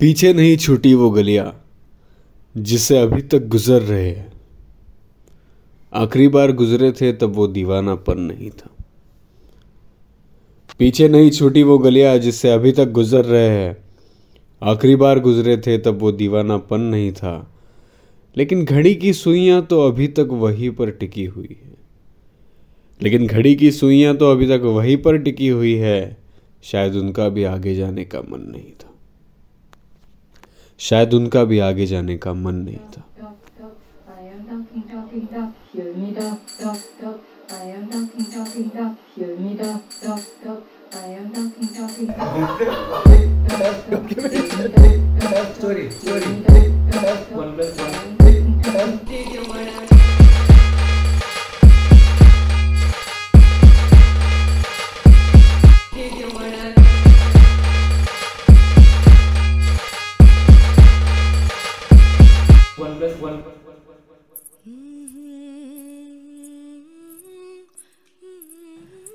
पीछे नहीं छूटी वो गलियाँ जिससे अभी तक गुजर रहे हैं। आखिरी बार गुजरे थे तब वो दीवानापन नहीं था। पीछे नहीं छूटी वो गलियाँ जिससे अभी तक गुजर रहे हैं। आखिरी बार गुजरे थे तब वो दीवानापन नहीं था। लेकिन घड़ी की सुइयाँ तो अभी तक वहीं पर टिकी हुई है। लेकिन घड़ी की सुइयाँ तो अभी तक वहीं पर टिकी हुई है। शायद उनका भी आगे जाने का मन नहीं था। शायद उनका भी आगे जाने का मन नहीं था Sorry, sorry. One one. One plus one.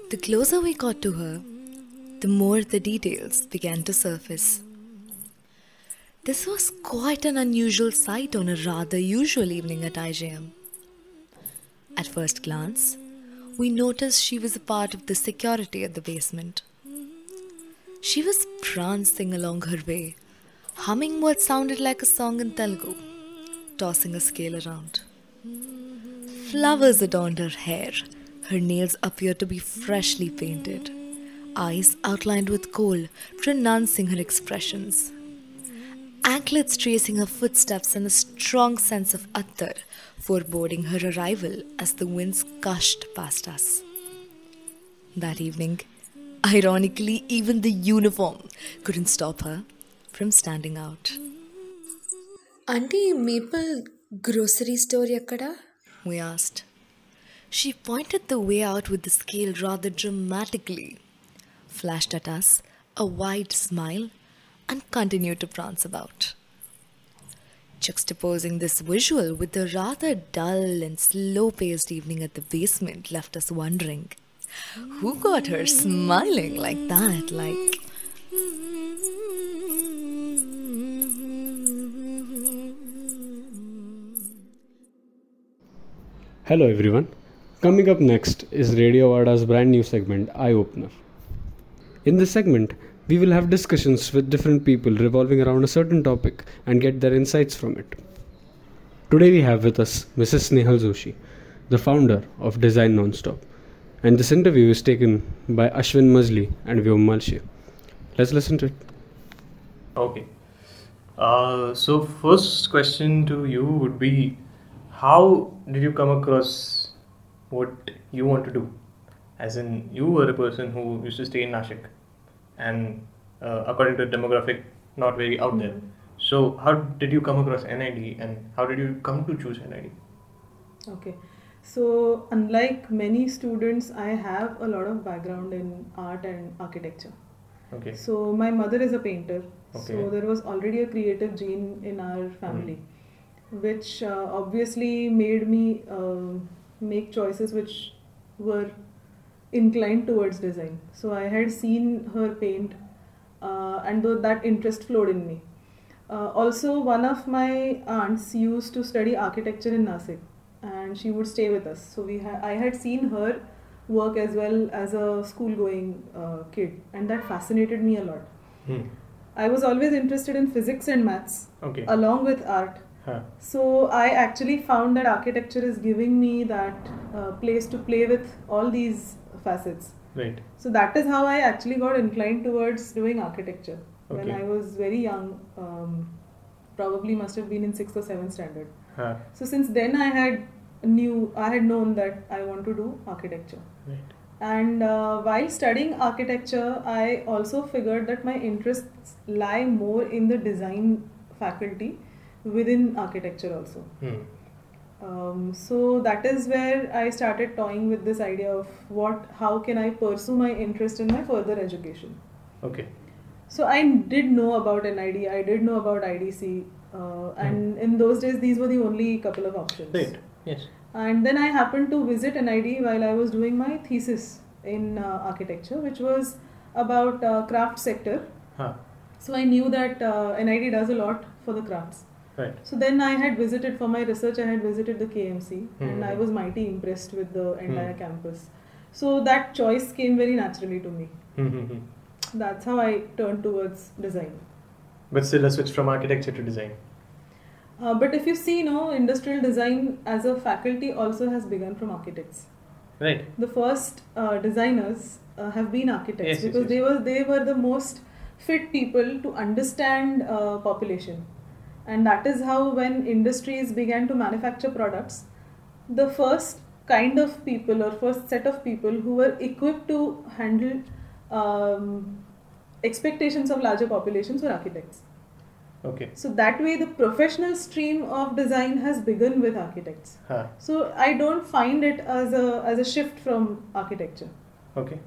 The closer we got to her, the more the details began to surface. This was quite an unusual sight on a rather usual evening at IJM. At first glance, we noticed she was a part of the security at the basement. She was prancing along her way, humming what sounded like a song in Telugu, tossing a scale around. Flowers adorned her hair. Her nails appeared to be freshly painted. Eyes outlined with kohl, pronouncing her expressions. Anklets tracing her footsteps and a strong sense of attar foreboding her arrival as the winds gushed past us. That evening, ironically, even the uniform couldn't stop her from standing out. Auntie Maple grocery store yakada? We asked. She pointed the way out with the scale rather dramatically, flashed at us a wide smile, and continued to prance about. Juxtaposing this visual with the rather dull and slow paced evening at the basement left us wondering who got her smiling like that? Like, Hello everyone. Coming up next is Radio Vada's brand new segment Eye Opener. In this segment, we will have discussions with different people revolving around a certain topic and get their insights from it. Today we have with us Mrs. Snehal Joshi, the founder of Design Nonstop. And this interview is taken by Ashwin Mazli and Vyom Malshia. Let's listen to it. Okay. Uh, so first question to you would be, how did you come across what you want to do? As in, you were a person who used to stay in Nashik, and uh, according to the demographic, not very out there. So how did you come across NID, and how did you come to choose NID? Okay. So, unlike many students, I have a lot of background in art and architecture. Okay. So, my mother is a painter. Okay. So, there was already a creative gene in our family, which uh, obviously made me uh, make choices which were inclined towards design. So, I had seen her paint, uh, and that interest flowed in me. Uh, also, one of my aunts used to study architecture in Nasik, and she would stay with us. So we ha- I had seen her work as well as a school-going uh, kid, and that fascinated me a lot. Hmm. I was always interested in physics and maths, Okay. along with art. Huh. So I actually found that architecture is giving me that uh, place to play with all these facets. Right. So that is how I actually got inclined towards doing architecture when I was very young. Um, probably must have been in sixth or seventh standard. Huh. So since then I had knew I had known that I want to do architecture. Right. And uh, while studying architecture, I also figured that my interests lie more in the design faculty within architecture also. Hmm. Um, so that is where I started toying with this idea of what, how can I pursue my interest in my further education. Okay. So I did know about NID, I did know about IDC, uh, and in those days these were the only couple of options. Right. Yes. And then I happened to visit NID while I was doing my thesis in uh, architecture, which was about uh, craft sector. Huh. So I knew that uh, NID does a lot for the crafts. Right. So then I had visited for my research. I had visited the KMC, and Mhm. I was mighty impressed with the entire Hmm. campus. So that choice came very naturally to me. Mm-hmm. That's how I turned towards design. But still a switch from architecture to design. Uh, but if you see, no, industrial design as a faculty also has begun from architects. Right. The first uh, designers uh, have been architects Yes, yes, because yes. they were they were the most fit people to understand uh, population, and that is how when industries began to manufacture products, the first kind of people or first set of people who were equipped to handle um, expectations of larger populations were architects. Okay. So that way, the professional stream of design has begun with architects. Huh. So I don't find it as a as a shift from architecture. Okay.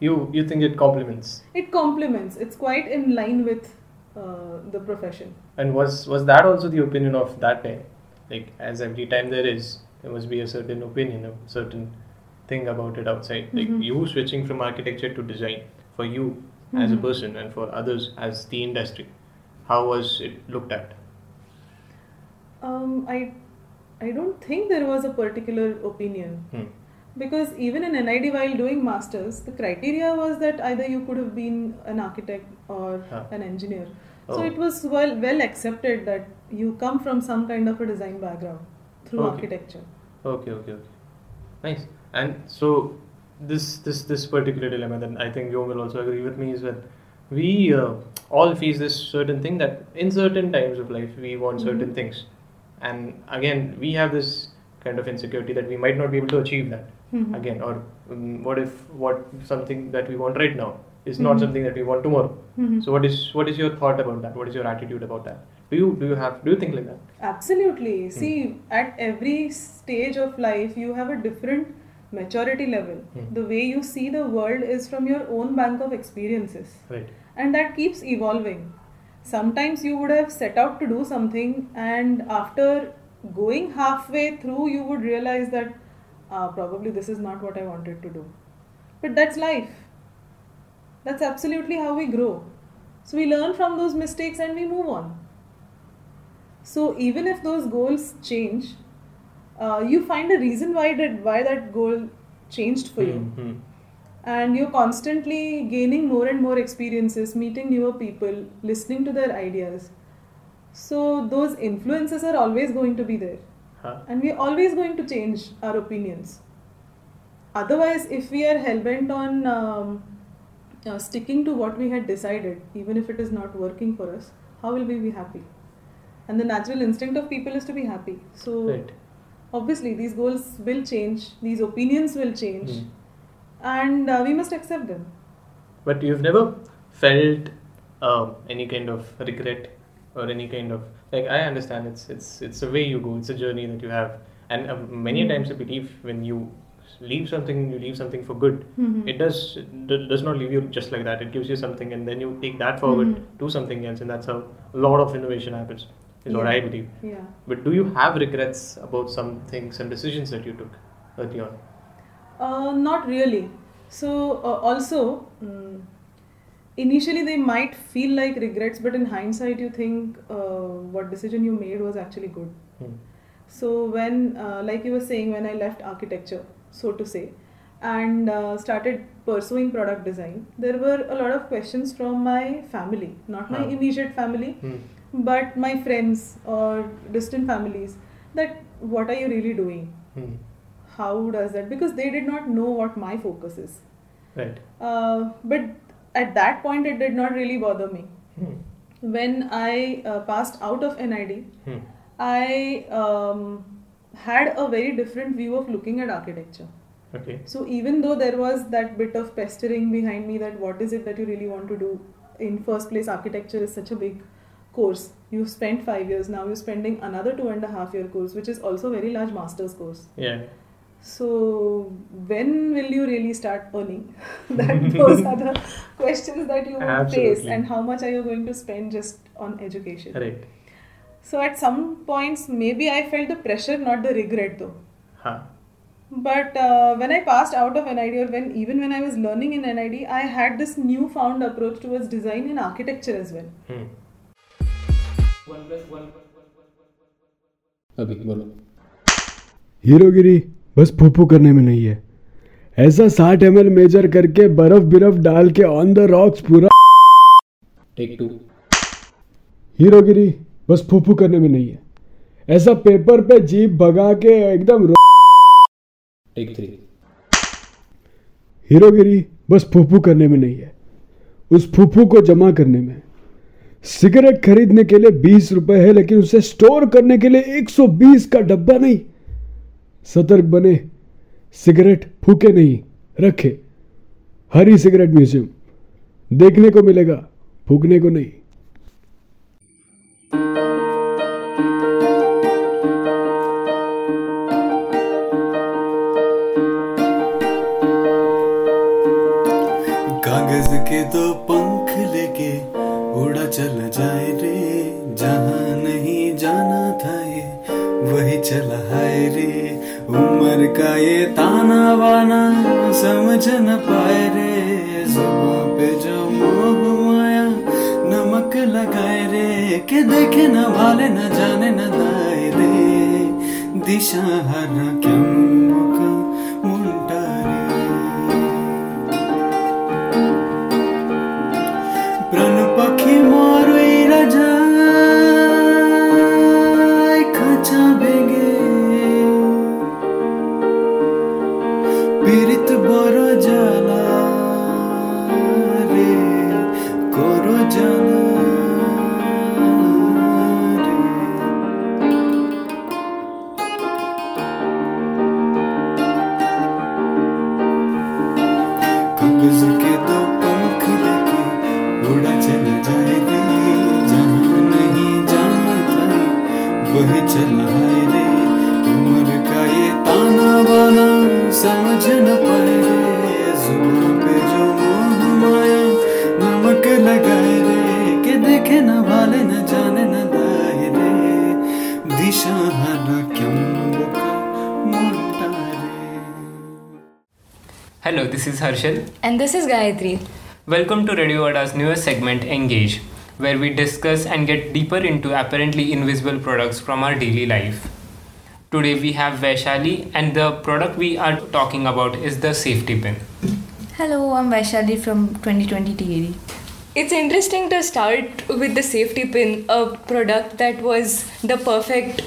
You you think it complements? It complements. It's quite in line with uh, the profession. And was was that also the opinion of that time? Like as every time there is, there must be a certain opinion, a certain thing about it outside. Like Mhm. you switching from architecture to design for you as a Mhm. person and for others as the industry. How was it looked at? Um, I I don't think there was a particular opinion Hmm. Because even in NID while doing masters, the criteria was that either you could have been an architect or Huh. an engineer. So Oh. it was well well accepted that you come from some kind of a design background through Okay. architecture. Okay, okay, okay. Nice. And so this this this particular dilemma, then I think you will also agree with me is that we uh, all face this certain thing that in certain times of life we want certain Mhm. things, and again we have this kind of insecurity that we might not be able to achieve that Mhm. again, or um, what if what something that we want right now is not Mhm. something that we want tomorrow. Mhm. So what is what is your thought about that? What is your attitude about that? Do you do you have do you think like that? Absolutely. See, at every stage of life, you have a different maturity level. Hmm. The way you see the world is from your own bank of experiences, Right. and that keeps evolving. Sometimes you would have set out to do something, and after going halfway through, you would realize that ah, probably this is not what I wanted to do. But that's life. That's absolutely how we grow. So we learn from those mistakes and we move on. So even if those goals change, uh, you find a reason why did why that goal changed for you, Hmm, hmm. and you're constantly gaining more and more experiences, meeting newer people, listening to their ideas. So those influences are always going to be there, Huh. and we're always going to change our opinions. Otherwise, if we are hell bent on um, uh, sticking to what we had decided, even if it is not working for us, how will we be happy? And the natural instinct of people is to be happy. So Right. obviously, these goals will change, these opinions will change, Hmm. and uh, we must accept them. But you've never felt um, any kind of regret or any kind of like I understand it's it's it's a way you go, it's a journey that you have, and um, many Mm. times I believe when you leave something, you leave something for good. Mhm. It does it does not leave you just like that. It gives you something, and then you take that forward, Mhm. do something else, and that's how a lot of innovation happens. Is what I believe. Yeah. But do you have regrets about some things and decisions that you took early on? Uh, not really. So uh, also, mm, initially they might feel like regrets, but in hindsight, you think uh, what decision you made was actually good. Hmm. So when, uh, like you were saying, when I left architecture, so to say, and uh, started pursuing product design, there were a lot of questions from my family, not my Huh. immediate family, Hmm. but my friends or distant families, that what are you really doing? Hmm. How does that? Because they did not know what my focus is. Right. Uh, but at that point, it did not really bother me. Hmm. When I uh, passed out of NID, Hmm. I um, had a very different view of looking at architecture. Okay. So even though there was that bit of pestering behind me that what is it that you really want to do, in first place, architecture is such a big course. You've spent five years now. You're spending another two and a half year course, which is also a very large master's course. Yeah. So when will you really start earning? that those are the questions that you face, and how much are you going to spend just on education? Right. So at some points, maybe I felt the pressure, not the regret, though. Huh. But uh, when I passed out of NID, or when even when I was learning in NID, I had this newfound approach towards design and architecture as well. Hmm. One plus one. Plus, one, plus, one, plus. Okay, बस फूफू करने में नहीं है। ऐसा साठ M major करके बर्फ़ बिरफ डाल के ऑन द रॉक्स पूरा। टेक टू हीरोगिरी बस फूफू करने में नहीं है। ऐसा पेपर पे जीप भगा के एकदम टेक थ्री हीरोगिरी बस फूफू करने में नहीं है। उस फूफू को जमा करने में। सिगरेट खरीदने के लिए बीस रुपए है लेकिन उसे स्टोर करने के लिए 120 का डब्बा नहीं। सतर्क बने, सिगरेट फूके नहीं, रखे। Hari cigarette museum. देखने को मिलेगा, फूकने को नहीं। उम्र का ये ताना वाना, समझ न पाए रे। जुबा पे जो मोह घुमाया, नमक लगाए रे। के देखे न भाले, न जाने न दाए रे। दिशा हर क्यों Harshal. And this is Gayatri. Welcome to Radio Vada's newest segment, Engage, where we discuss and get deeper into apparently invisible products from our daily life. Today we have Vaishali, and the product we are talking about is the safety pin. Hello, I'm Vaishali from 2020 TAD. It's interesting to start with the safety pin, a product that was the perfect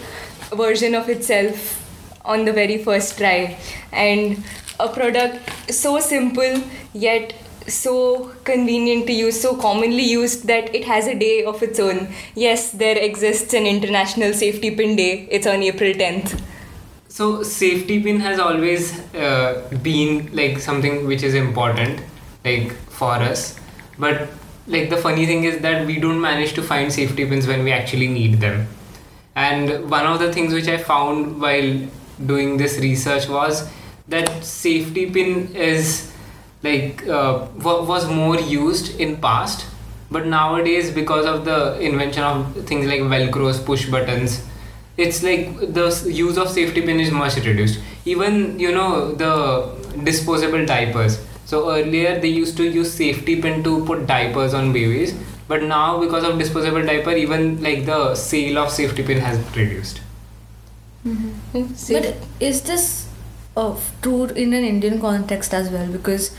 version of itself on the very first try. And a product so simple yet so convenient to use, so commonly used that it has a day of its own. Yes, there exists an International Safety Pin Day, it's on April 10th. So safety pin has always uh, been like something which is important, like for us. But like the funny thing is that we don't manage to find safety pins when we actually need them. And one of the things which I found while doing this research was that safety pin is like uh, was more used in past but nowadays because of the invention of things like velcros push buttons it's like the use of safety pin is much reduced. Even you know the disposable diapers. So earlier they used to use safety pin to put diapers on babies but now because of disposable diaper even like the sale of safety pin has reduced But is this uh, true in an Indian context as well? Because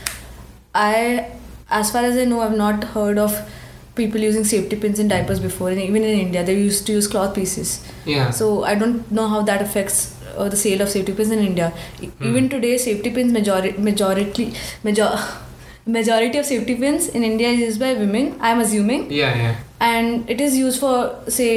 I, as far as I know, I've not heard of people using safety pins in diapers before. And even in India, they used to use cloth pieces. yeah So I don't know how that affects uh, the sale of safety pins in India. E- Even today, safety pins majority majority major, majority of safety pins in India is used by women. I'm assuming, yeah yeah and it is used for say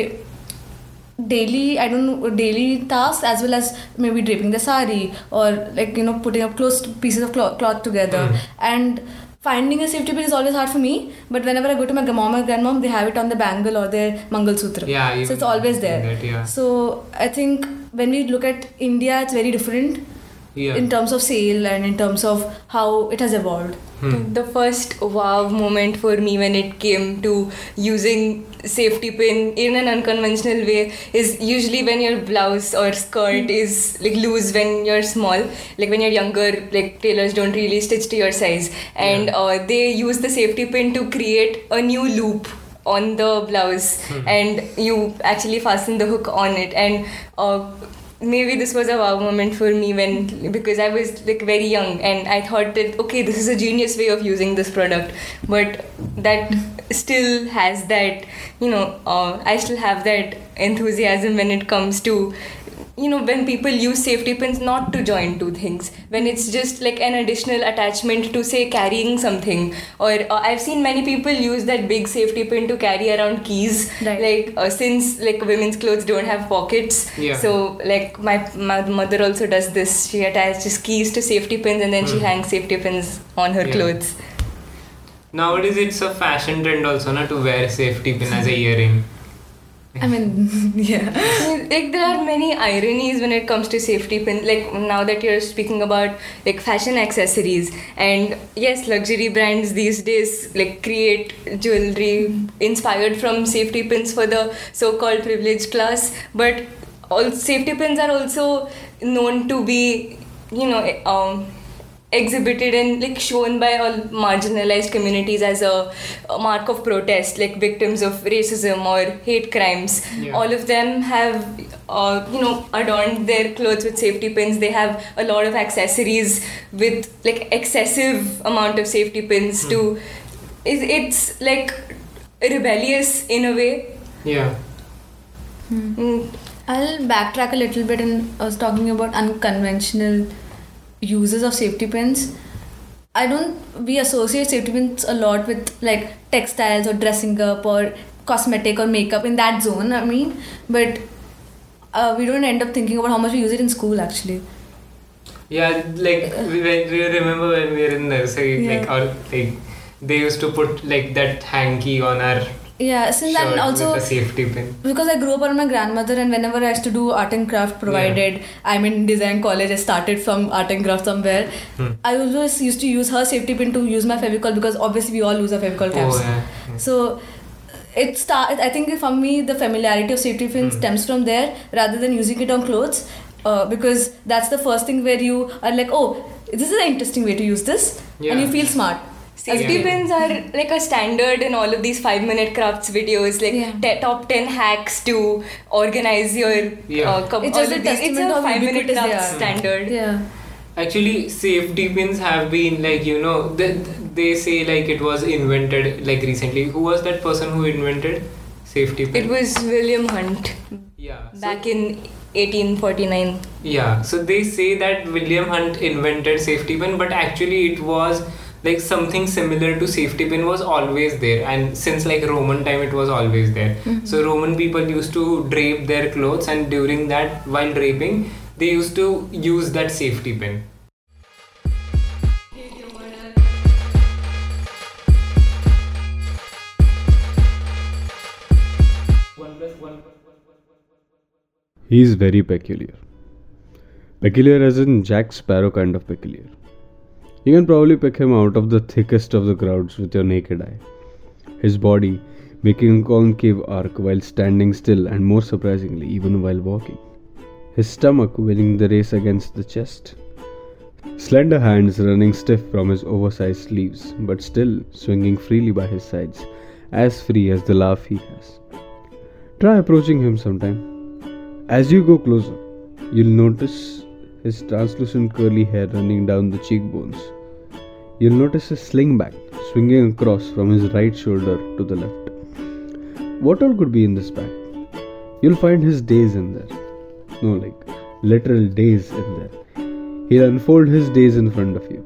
daily I don't know daily tasks as well as maybe draping the sari or like you know putting up close pieces of cloth, cloth together Mm. and. Finding a safety pin is always hard for me, but whenever I go to my mom or grandmom, they have it on the bangle or their Mangal Sutra. yeah So it's always there. that, yeah So I think when we look at India, it's very different yeah in terms of sale and in terms of how it has evolved. The first wow moment for me when it came to using safety pin in an unconventional way is usually when your blouse or skirt is like loose when you're small. Like when you're younger like tailors don't really stitch to your size. And uh, they use the safety pin to create a new loop on the blouse. And you actually fasten the hook on it. And uh, maybe this was a wow moment for me when because I was like very young and I thought that okay this is a genius way of using this product. But that still has that you know uh, I still have that enthusiasm when it comes to you know when people use safety pins not to join two things when it's just like an additional attachment to say carrying something or uh, i've seen many people use that big safety pin to carry around keys Right. like uh, since like women's clothes don't have pockets Yeah. so like my, my mother also does this she attaches keys to safety pins and then she hangs safety pins on her Yeah. clothes Nowadays, it's a fashion trend also, not to wear safety pin as a earring. I mean, yeah. like there are many ironies when it comes to safety pin like now that you're speaking about like fashion accessories. And yes luxury brands these days like create jewelry inspired from safety pins for the so-called privileged class. But all safety pins are also known to be you know um, exhibited and like shown by all marginalized communities as a, a mark of protest like victims of racism or hate crimes. Yeah. all of them have uh, you know adorned their clothes with safety pins. They have a lot of accessories with like excessive amount of safety pins to it's, it's like rebellious in a way. Yeah. Mm, I'll backtrack a little bit and I was talking about unconventional uses of safety pins. I don't we associate safety pins a lot with like textiles or dressing up or cosmetic or makeup in that zone, I mean, but uh, we don't end up thinking about how much we use it in school actually. Yeah, like we, we remember when we were in the nursery, like Yeah. our like they used to put like that hanky on our Yeah, since and also with a safety pin. because I grew up around my grandmother, and whenever I used to do art and craft, provided I'm in design college, I started from art and craft somewhere. Hmm. I always used to use her safety pin to use my Fevicol because obviously we all lose our Fevicol caps. Oh yeah. yeah. So it start. I think for me, the familiarity of safety pin Hmm. stems from there rather than using it on clothes, uh, because that's the first thing where you are like, oh, this is an interesting way to use this, and you feel smart. Safety Yeah. pins are like a standard in all of these five minute crafts videos, like Yeah. te- top 10 hacks to organize your Yeah. uh, com- It's all just a these. It's a how five minute ubiquitous they craft are. standard. Yeah. Actually, safety pins have been like you know they, they say like it was invented like recently. Who was that person who invented safety pin? It was William Hunt yeah. so- back in 1849. Yeah, so they say that William Hunt invented safety pin, but actually it was like something similar to safety pin was always there, and since like Roman time it was always there. Mm-hmm. So Roman people used to drape their clothes, and during that, while draping, they used to use that safety pin. He's very peculiar. Peculiar as in Jack Sparrow kind of peculiar. You can probably pick him out of the thickest of the crowds with your naked eye. His body making a concave arc while standing still, and more surprisingly, even while walking. His stomach winning the race against the chest. Slender hands running stiff from his oversized sleeves, but still swinging freely by his sides, as free as the laugh he has. Try approaching him sometime. As you go closer, you'll notice his translucent curly hair running down the cheekbones. You'll notice his sling bag swinging across from his right shoulder to the left. What all could be in this bag? You'll find his days in there. No, like literal days in there. He'll unfold his days in front of you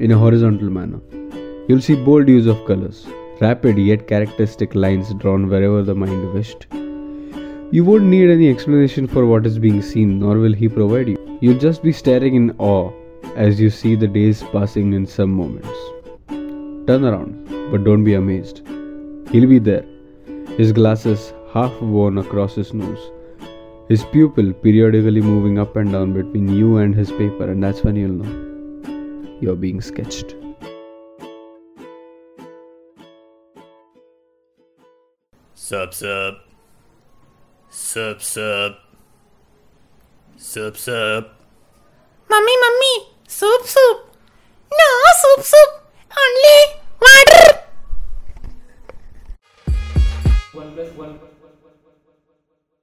in a horizontal manner. You'll see bold use of colors, rapid yet characteristic lines drawn wherever the mind wished. You won't need any explanation for what is being seen, nor will he provide you. You'll just be staring in awe as you see the days passing in some moments. Turn around, but don't be amazed. He'll be there, his glasses half worn across his nose, his pupil periodically moving up and down between you and his paper, and that's when you'll know you're being sketched. Sup, sup. Sup, sup. Sup sup. Mummy, mummy, soup, soup. No, soup, soup. Only water.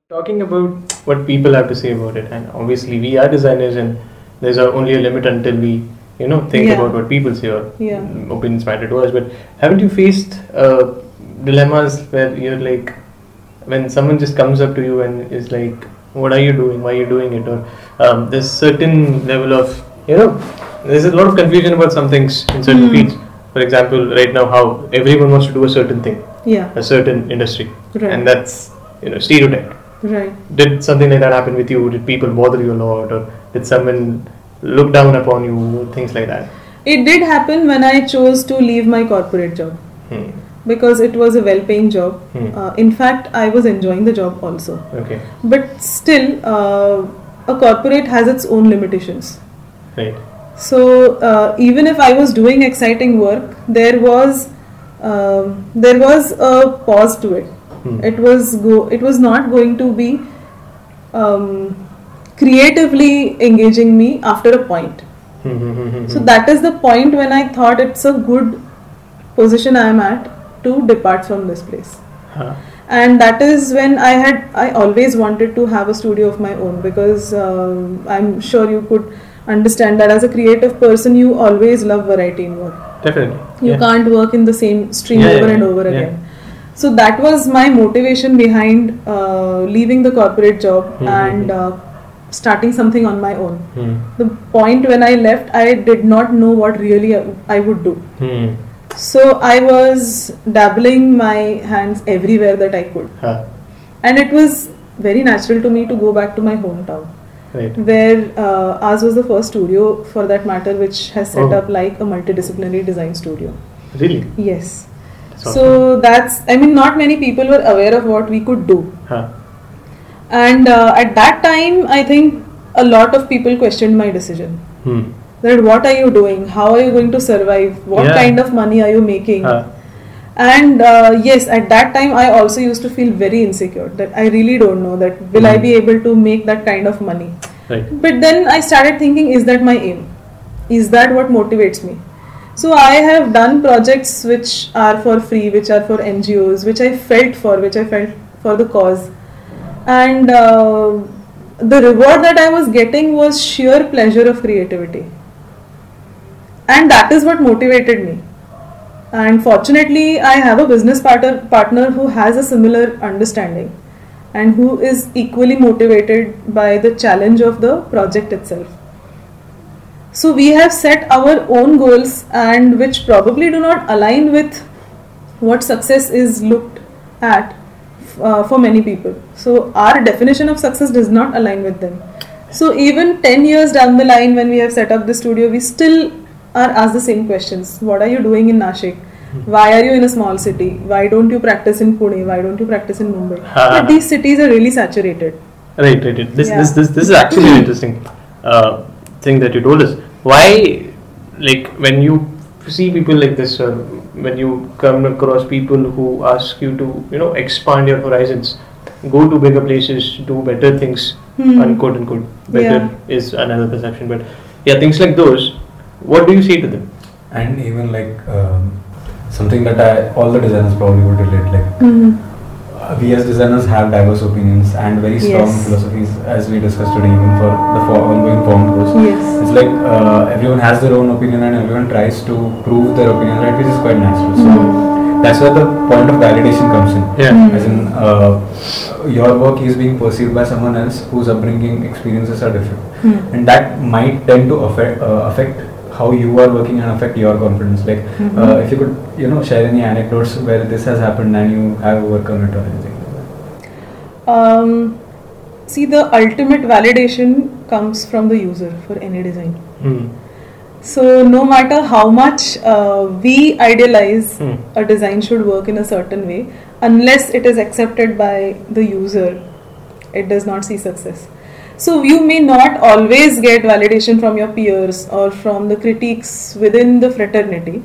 Talking about what people have to say about it, and obviously we are designers, and there's only a limit until we, you know, think Yeah. about what people say or Yeah. opinions matter to us. But haven't you faced uh, dilemmas where you're like, when someone just comes up to you and is like, "What are you doing? Why are you doing it?" Or um, there's certain level of, you know, there's a lot of confusion about some things in certain Hmm. fields. For example, right now, how everyone wants to do a certain thing, Yeah. a certain industry, Right. and that's you know stereotyped Right. did something like that happen with you? Did people bother you a lot, or did someone look down upon you? Things like that. It did happen when I chose to leave my corporate job Hmm. Because it was a well-paying job. Hmm. Uh, in fact, I was enjoying the job also. Okay. But still, uh, a corporate has its own limitations. Right. So uh, even if I was doing exciting work, there was um, there was a pause to it. Hmm. It was go. It was not going to be um, creatively engaging me after a point. Hmm, hmm, hmm, So that is the point when I thought it's a good position I am at to depart from this place. Huh. And that is when I had I always wanted to have a studio of my own because um, I'm sure you could understand that as a creative person you always love variety in work. Definitely. You yeah. can't work in the same stream Yeah, yeah, over and over yeah. again. So that was my motivation behind uh, leaving the corporate job Mhm. and uh, starting something on my own. Hmm. The point when I left, I did not know what really I- would do. Hmm. So I was dabbling my hands everywhere that I could. Huh. And it was very natural to me to go back to my hometown, Right. where uh, ours was the first studio for that matter, which has set Oh. up like a multidisciplinary design studio. Really. Yes. That's So that's, I mean, not many people were aware of what we could do. Huh. And uh, at that time, I think a lot of people questioned my decision. Hmm. That what are you doing? How are you going to survive? What Yeah. kind of money are you making? Huh. And uh, yes, at that time, I also used to feel very insecure that I really don't know that will I Mhm. be able to make that kind of money. Right. But then I started thinking, is that my aim? Is that what motivates me? So I have done projects which are for free, which are for NGOs, which I felt for, which I felt for the cause, and uh, the reward that I was getting was sheer pleasure of creativity, and that is what motivated me. And fortunately, I have a business partner partner who has a similar understanding, and who is equally motivated by the challenge of the project itself. So we have set our own goals and which probably do not align with what success is looked at uh, for many people. So our definition of success does not align with them. So even 10 years down the line when we have set up the studio we still are asked the same questions. What are you doing in Nashik? Why are you in a small city? Why don't you practice in Pune? Why don't you practice in Mumbai? but these cities are really saturated. Right. Right. right. This, Yeah. this this this is actually an interesting uh, thing that you told us. Why, like, when you see people like this, or when you come across people who ask you to, you know, expand your horizons, go to bigger places, do better things, Hmm. unquote unquote. Better Yeah. is another perception, but yeah, things like those. What do you say to them? and even like um, something that I all the designers probably would relate like Mhm. uh, we as designers have diverse opinions and very strong Yes. philosophies as we discussed today even for the for ongoing form course Yes. it's like uh, everyone has their own opinion and everyone tries to prove their opinion right which is quite natural so that's where the point of validation comes in Yeah. Mm. as in uh, your work is being perceived by someone else whose upbringing experiences are different Hmm. and that might tend to affect uh, affect how you are working and affect your confidence like Mhm. uh, if you could you know share any anecdotes where this has happened and you have overcome it or anything Um, see, the ultimate validation comes from the user for any design. Hmm. So, no matter how much uh, we idealize Hmm. a design should work in a certain way, unless it is accepted by the user, it does not see success. So, you may not always get validation from your peers or from the critiques within the fraternity,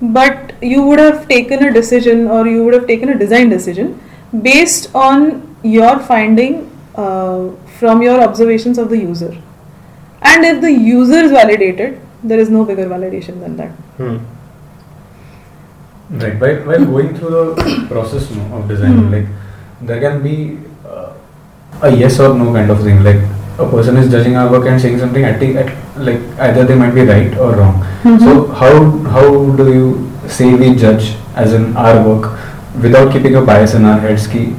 but you would have taken a decision or you would have taken a design decision based on your finding uh, from your observations of the user. And if the user is validated, there is no bigger validation than that. Hmm. Right. While, while going through the process of designing, Hmm. like there can be a yes or no kind of thing. Like a person is judging our work and saying something. The, at like either they might be right or wrong. Mhm. So how how do you say we judge as in our work without keeping a bias in our heads? Ki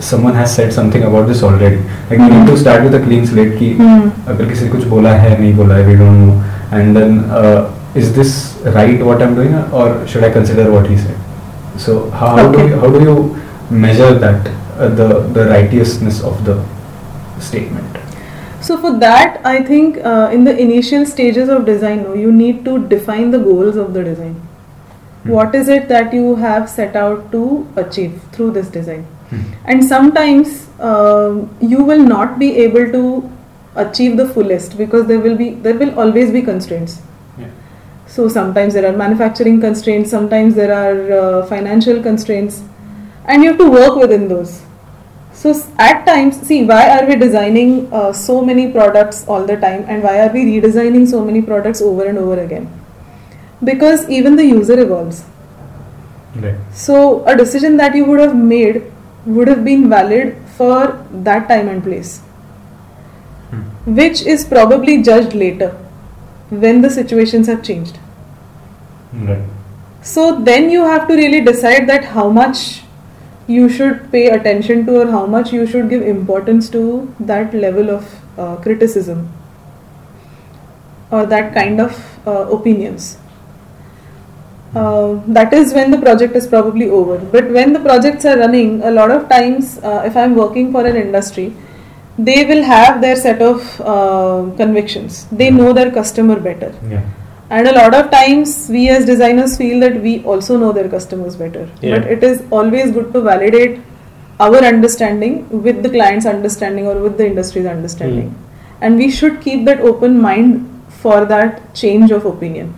someone has said something about this already. Like mm-hmm. we need to start with a clean slate. Ki mm-hmm. अगर किसी ने कुछ बोला है नहीं बोला है we don't know and then uh, is this right what I'm doing or should I consider what he said so how, how do you, how do you measure that uh, the the righteousness of the statement So for that, I think uh, in the initial stages of design, no, you need to define the goals of the design. What is it that you have set out to achieve through this design? And sometimes um, you will not be able to achieve the fullest because there will be there will always be constraints. Yeah. So sometimes there are manufacturing constraints, sometimes there are uh, financial constraints, and you have to work within those. So at times, see why are we designing uh, so many products all the time, and why are we redesigning so many products over and over again? Because even the user evolves. right So a decision that you would have made would have been valid for that time and place, which is probably judged later when the situations have changed. right So then you have to really decide that how much you should pay attention to or how much you should give importance to that level of uh, criticism or that kind of uh, opinions. Uh, that is when the project is probably over. But when the projects are running, a lot of times, uh, if I'm working for an industry, they will have their set of uh, convictions. They know their customer better. yeah And a lot of times, we as designers feel that we also know their customers better. Yeah. But it is always good to validate our understanding with the client's understanding or with the industry's understanding. Hmm. And we should keep that open mind for that change of opinion.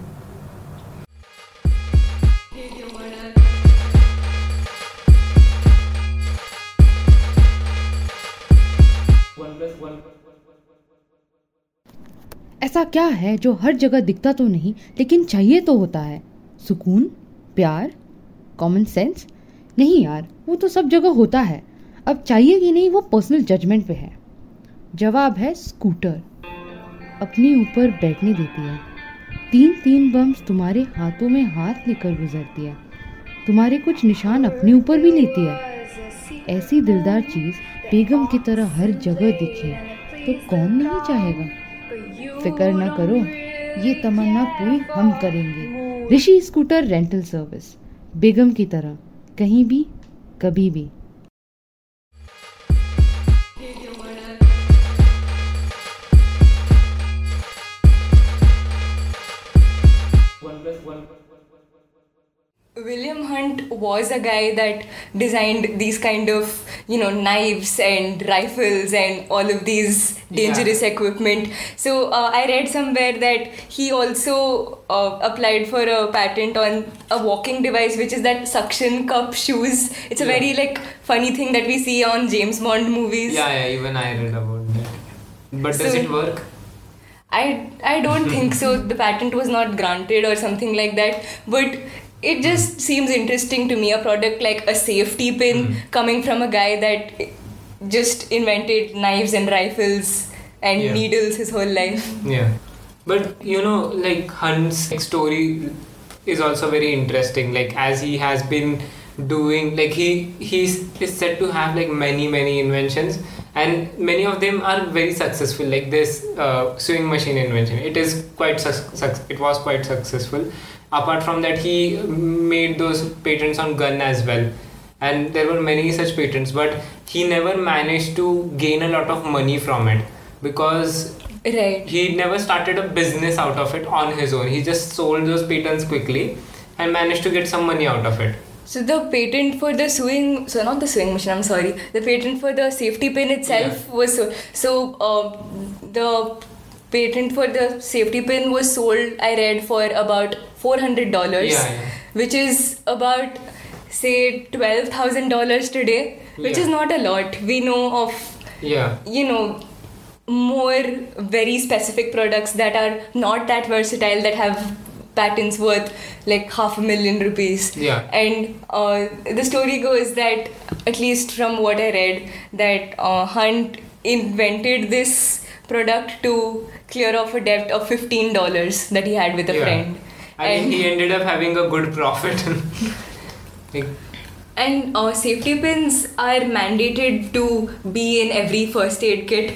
ऐसा क्या है जो हर जगह दिखता तो नहीं, लेकिन चाहिए तो होता है? सुकून? प्यार? कॉमन सेंस नहीं यार, वो तो सब जगह होता है। अब चाहिए कि नहीं, वो पर्सनल जजमेंट पे है। जवाब है स्कूटर अपने ऊपर बैठने देती है। तीन तीन बम्स तुम्हारे हाथों में हाथ लेकर गुजरती है। तुम्हारे कुछ निशान अपने ऊपर भी लेती है। ऐसी दिलदार चीज़ बेगम की तरह हर जगह दिखे तो कौन नहीं चाहेगा? फ़िक्र ना करो, ये तमन्ना पूरी हम करेंगे। ऋषि स्कूटर रेंटल सर्विस, बेगम की तरह, कहीं भी, कभी भी। William Hunt was a guy that designed these kind of, you know, knives and rifles and all of these dangerous equipment. So uh, I read somewhere that he also uh, applied for a patent on a walking device, which is that suction cup shoes. It's a Yeah. very like funny thing that we see on James Bond movies. Yeah, yeah, even I read about that. But does So- it work? I I don't think so. The patent was not granted or something like that. But it just seems interesting to me. A product like a safety pin coming from a guy that just invented knives and rifles and Yeah. needles his whole life. Yeah. But you know, like Hunt's story is also very interesting. Like as he has been doing, like he he's is said to have like many many inventions, and many of them are very successful. Like this uh, sewing machine invention, it is quite suc suc- it was quite successful. Apart from that, he made those patents on gun as well. And there were many such patents, but he never managed to gain a lot of money from it because Right. he never started a business out of it on his own. He just sold those patents quickly and managed to get some money out of it. So the patent for the sewing, so not the sewing machine. I'm sorry. The patent for the safety pin itself was so. So uh, the patent for the safety pin was sold. I read for about four hundred dollars, Yeah, yeah. which is about say $12,000 today, which Yeah. is not a lot. We know of, Yeah. you know, more very specific products that are not that versatile that have patents worth like half a million rupees. Yeah. And uh, the story goes that, at least from what I read, that uh, Hunt invented this product to clear off a debt of $15 that he had with a Yeah. friend. I mean, he ended up having a good profit. like, And uh, safety pins are mandated to be in every first aid kit.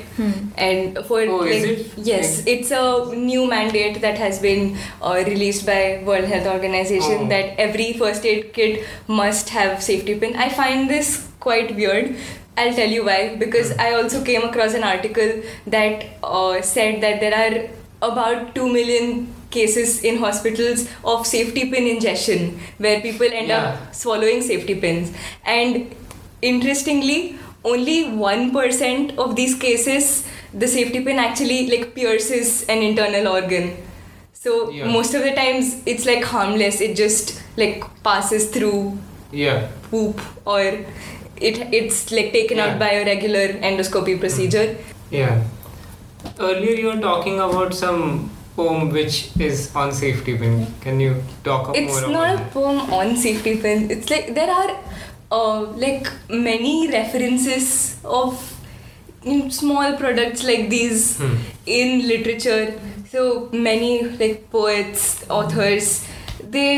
And for Oh, like, is it? yes, it's a new mandate that has been uh, released by World Health Organization Oh. that every first aid kit must have safety pin. I find this quite weird. I'll tell you why. Because Hmm. I also came across an article that uh, said that there are about 2 million cases in hospitals of safety pin ingestion where people end Yeah. up swallowing safety pins and interestingly only 1% of these cases the safety pin actually like pierces an internal organ so Yeah. most of the times it's like harmless it just like passes through yeah. poop or it it's like taken Yeah. out by a regular endoscopy procedure Yeah. Earlier you were talking about some poem which is on safety pin. Can you talk it's more not a poem on safety pins it's like there are uh, like many references of mm, small products like these Hmm. in literature so many like poets authors they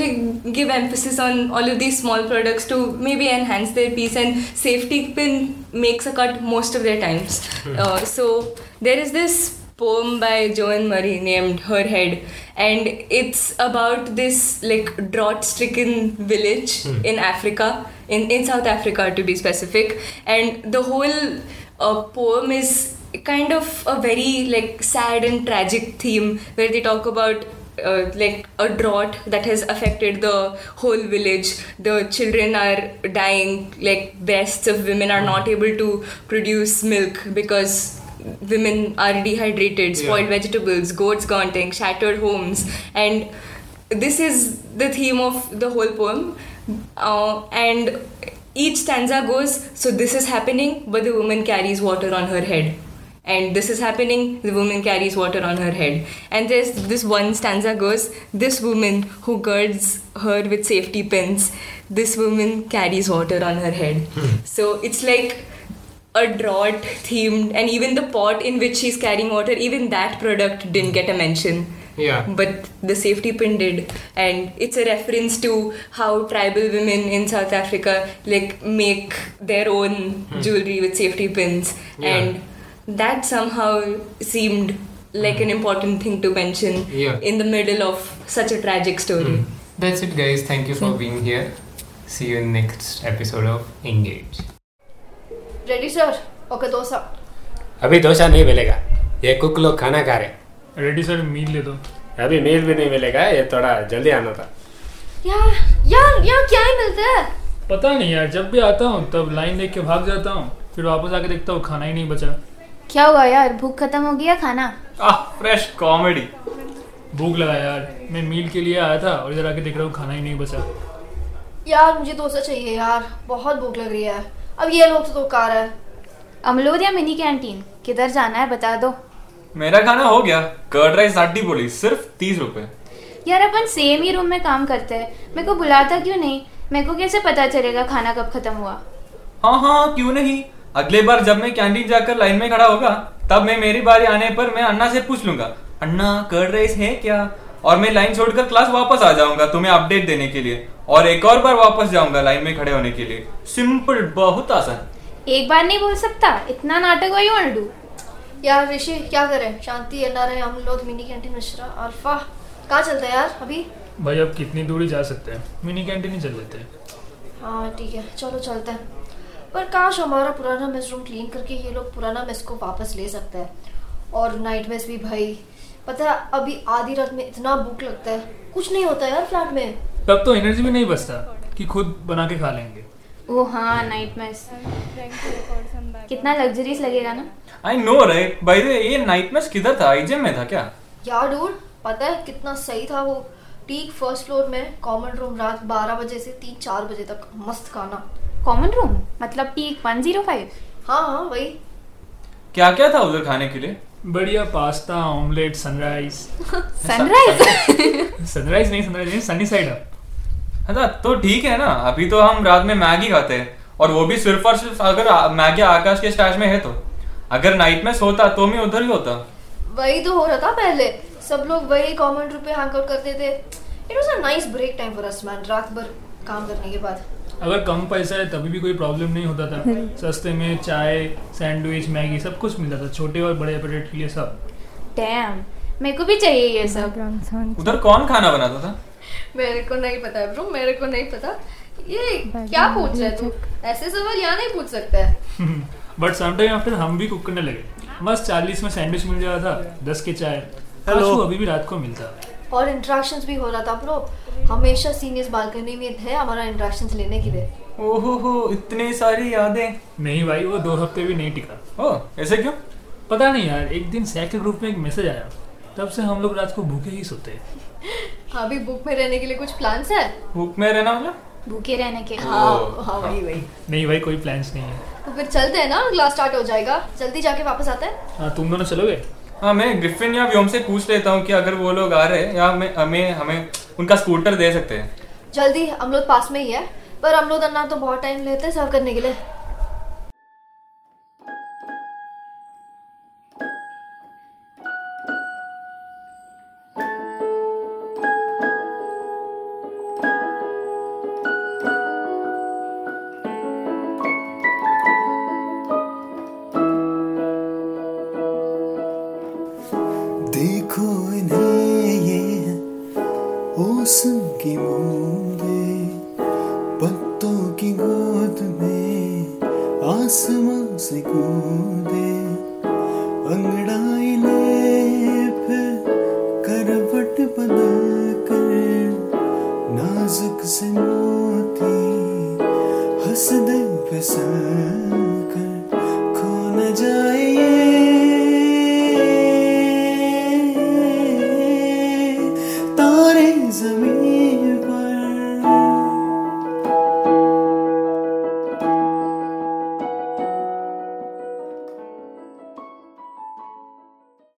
like give emphasis on all of these small products to maybe enhance their piece and safety pin makes a cut most of their times Hmm. uh, so there is this poem by joan murray named her head and it's about this like drought stricken village Hmm. in africa in, in south africa to be specific and the whole uh, poem is kind of a very like sad and tragic theme where they talk about uh, like a drought that has affected the whole village. The children are dying like breasts of women are not able to produce milk because women are dehydrated spoiled Yeah. vegetables goats gaunting shattered homes. And this is the theme of the whole poem. Uh, and each stanza goes so this is happening but the woman carries water on her head and this is happening. The woman carries water on her head. And there's this one stanza goes this woman who girds her with safety pins this woman carries water on her head. So it's like a drought themed and even the pot in which she's carrying water even that product didn't get a mention. Yeah. but the safety pin did. And it's a reference to how tribal women in south africa like make their own Hmm. jewelry with safety pins. Yeah. and that somehow seemed like an important thing to mention Hmm. Yeah. in the middle of such a tragic story Mm. That's it, guys. Thank you for being here. See you in next episode of Engage. Ready sir okay dosa अभी डोसा नहीं मिलेगा ये cook लोग खाना खा रहे ready sir मील ले दो अभी मील भी नहीं मिलेगा ये थोड़ा जल्दी आना था यार यार यार क्या ही मिलता है पता नहीं यार जब भी आता हूँ तब लाइन देख के भाग जाता हूँ फिर वापस आके देखता हूँ खाना ही नहीं बचा क्या हुआ यार? भूख खत्म हो गया खाना? आह फ्रेश कॉमेडी भूख लगा यार। मैं मील के लिए आया था और इधर आके देख रहा हूँ खाना ही नहीं बचा। यार मुझे डोसा चाहिए यार। बहुत भूख लग रही है। अब ये लोग तो कार है। अमलोद या मिनी कैंटीन किधर जाना है बता दो। मेरा खाना हो गया। कर्ड राइस आटी बोली सिर्फ़ तीस रुपए। यार अपन सेम ही रूम में काम करते हैं। मेरे को बुलाता क्यों नहीं? मेरे को कैसे पता चलेगा खाना कब खत्म हुआ? हाँ हाँ क्यों नहीं? अगले बार जब मैं कैंटीन जाकर लाइन में खड़ा होगा तब मैं मेरी बारी आने पर मैं अन्ना से पूछ लूँगा अन्ना कर्ड राइस है क्या? और मैं लाइन छोड़कर क्लास वापस आ जाऊँगा तुम्हें अपडेट देने के लिए और एक और बार वापस जाऊँगा लाइन में खड़े होने के लिए। सिंपल बहुत आसान। एक बार नहीं बोल सकता? इतना नाटक वही वांट डू यार ऋषि क्या करें? शांति एनआरआई अमलोद मिनी कैंटीन मिश्रा अल्फ़ा कहाँ चलते हैं यार अभी? भाई अब कितनी दूरी जा सकते हैं? मिनी कैंटीन ही चल लेते हैं। हाँ ठीक है चलो चलते हैं। पर काश हमारा पुराना मेस रूम क्लीन करके ये लोग पुराना मेस को वापस ले सकते हैं। और नाइट मेस भी भाई पता है अभी आधी रात में इतना भूख लगता है। कुछ नहीं होता यार फ्लैट में। तब तो एनर्जी भी नहीं बचता कि खुद बना के खा लेंगे। ओ हाँ नाइट मेस कितना लग्जरीज लगेगा ना। I know right by the way night match किधर था? आईजेम में था क्या? यार डूड पता है कितना सही था वो। ठीक फ़र्स्ट फ्लोर में कॉमन रूम रात 12 बजे से 3 4 बजे तक मस्त खाना। कॉमन रूम मतलब टीक 105 हाँ हाँ वही। क्या क्या था उधर खाने के लिए? बढ़िया pasta omelette sunrise sunrise sunrise नहीं सनराइज नहीं सनी साइड अप अच्छा तो ठीक है ना अभी तो हम रात में मैगी खाते हैं और वो भी सिर्फ़ और सिर्फ़ अगर मैगी आकाश के स्टैश में है तो। अगर नाइट में सोता तो मैं उधर ही होता। वही तो हो रहा था पहले सब लोग वही कॉमन रूम पे हैंग आउट करते थे। It was a nice break time for us man रात भर काम करने के बाद। अगर कम पैसा है तभी भी कोई प्रॉब्लम नहीं होता था। सस्ते में चाय सैंडविच मैगी सब कुछ मिलता था छोटे और बड़े एपेटाइट के लिए सब। डैम मेरे को भी चाहिए ये सब। उधर कौन खाना बनाता था? मेरे को नहीं पता है ब्रो मेरे को नहीं पता। ये क्या पूछ रहा है तू ऐसे सवाल यहाँ नहीं पूछ सकता। है बट समटाइम आफ्टर हम भी कुक करने लगे। मस्त चालीस में सैंडविच मिल जाता था दस के चाय। वो अभी भी रात को मिलता। और इंटरेक्शंस भी हो रहा था ब्रो हमेशा सीनियर्स बालकनी में थे हमारा इंटरेक्शंस लेने के लिए। ओहो हो इतनी सारी यादें। नहीं भाई वो दो हफ़्ते भी नहीं टिका। ओ ऐसे क्यों? पता नहीं यार एक दिन सैक के ग्रुप में एक मैसेज आया। तब से हम लोग रात को भूखे ही सोते हैं। अभी बुक में रहने के लिए कुछ प्लान्स है? भूख में रहना मतलब? भूखे रहने के हाँ हाँ वही वही। नहीं भाई कोई प्लान्स नहीं है। तो फिर चलते हैं ना क्लास स्टार्ट हो जाएगा। जल्दी जाके वापस आते हैं। हाँ तुम दोनों चलोगे? हाँ मैं ग्रिफिन या व्योम से पूछ लेता हूँ कि अगर वो लोग आ रहे हैं, या मैं, हमें हमें उनका स्कूटर दे सकते हैं। जल्दी, हम लोग पास में ही है, पर अमलोद अन्ना तो बहुत टाइम लेते हैं सर्व करने के लिए।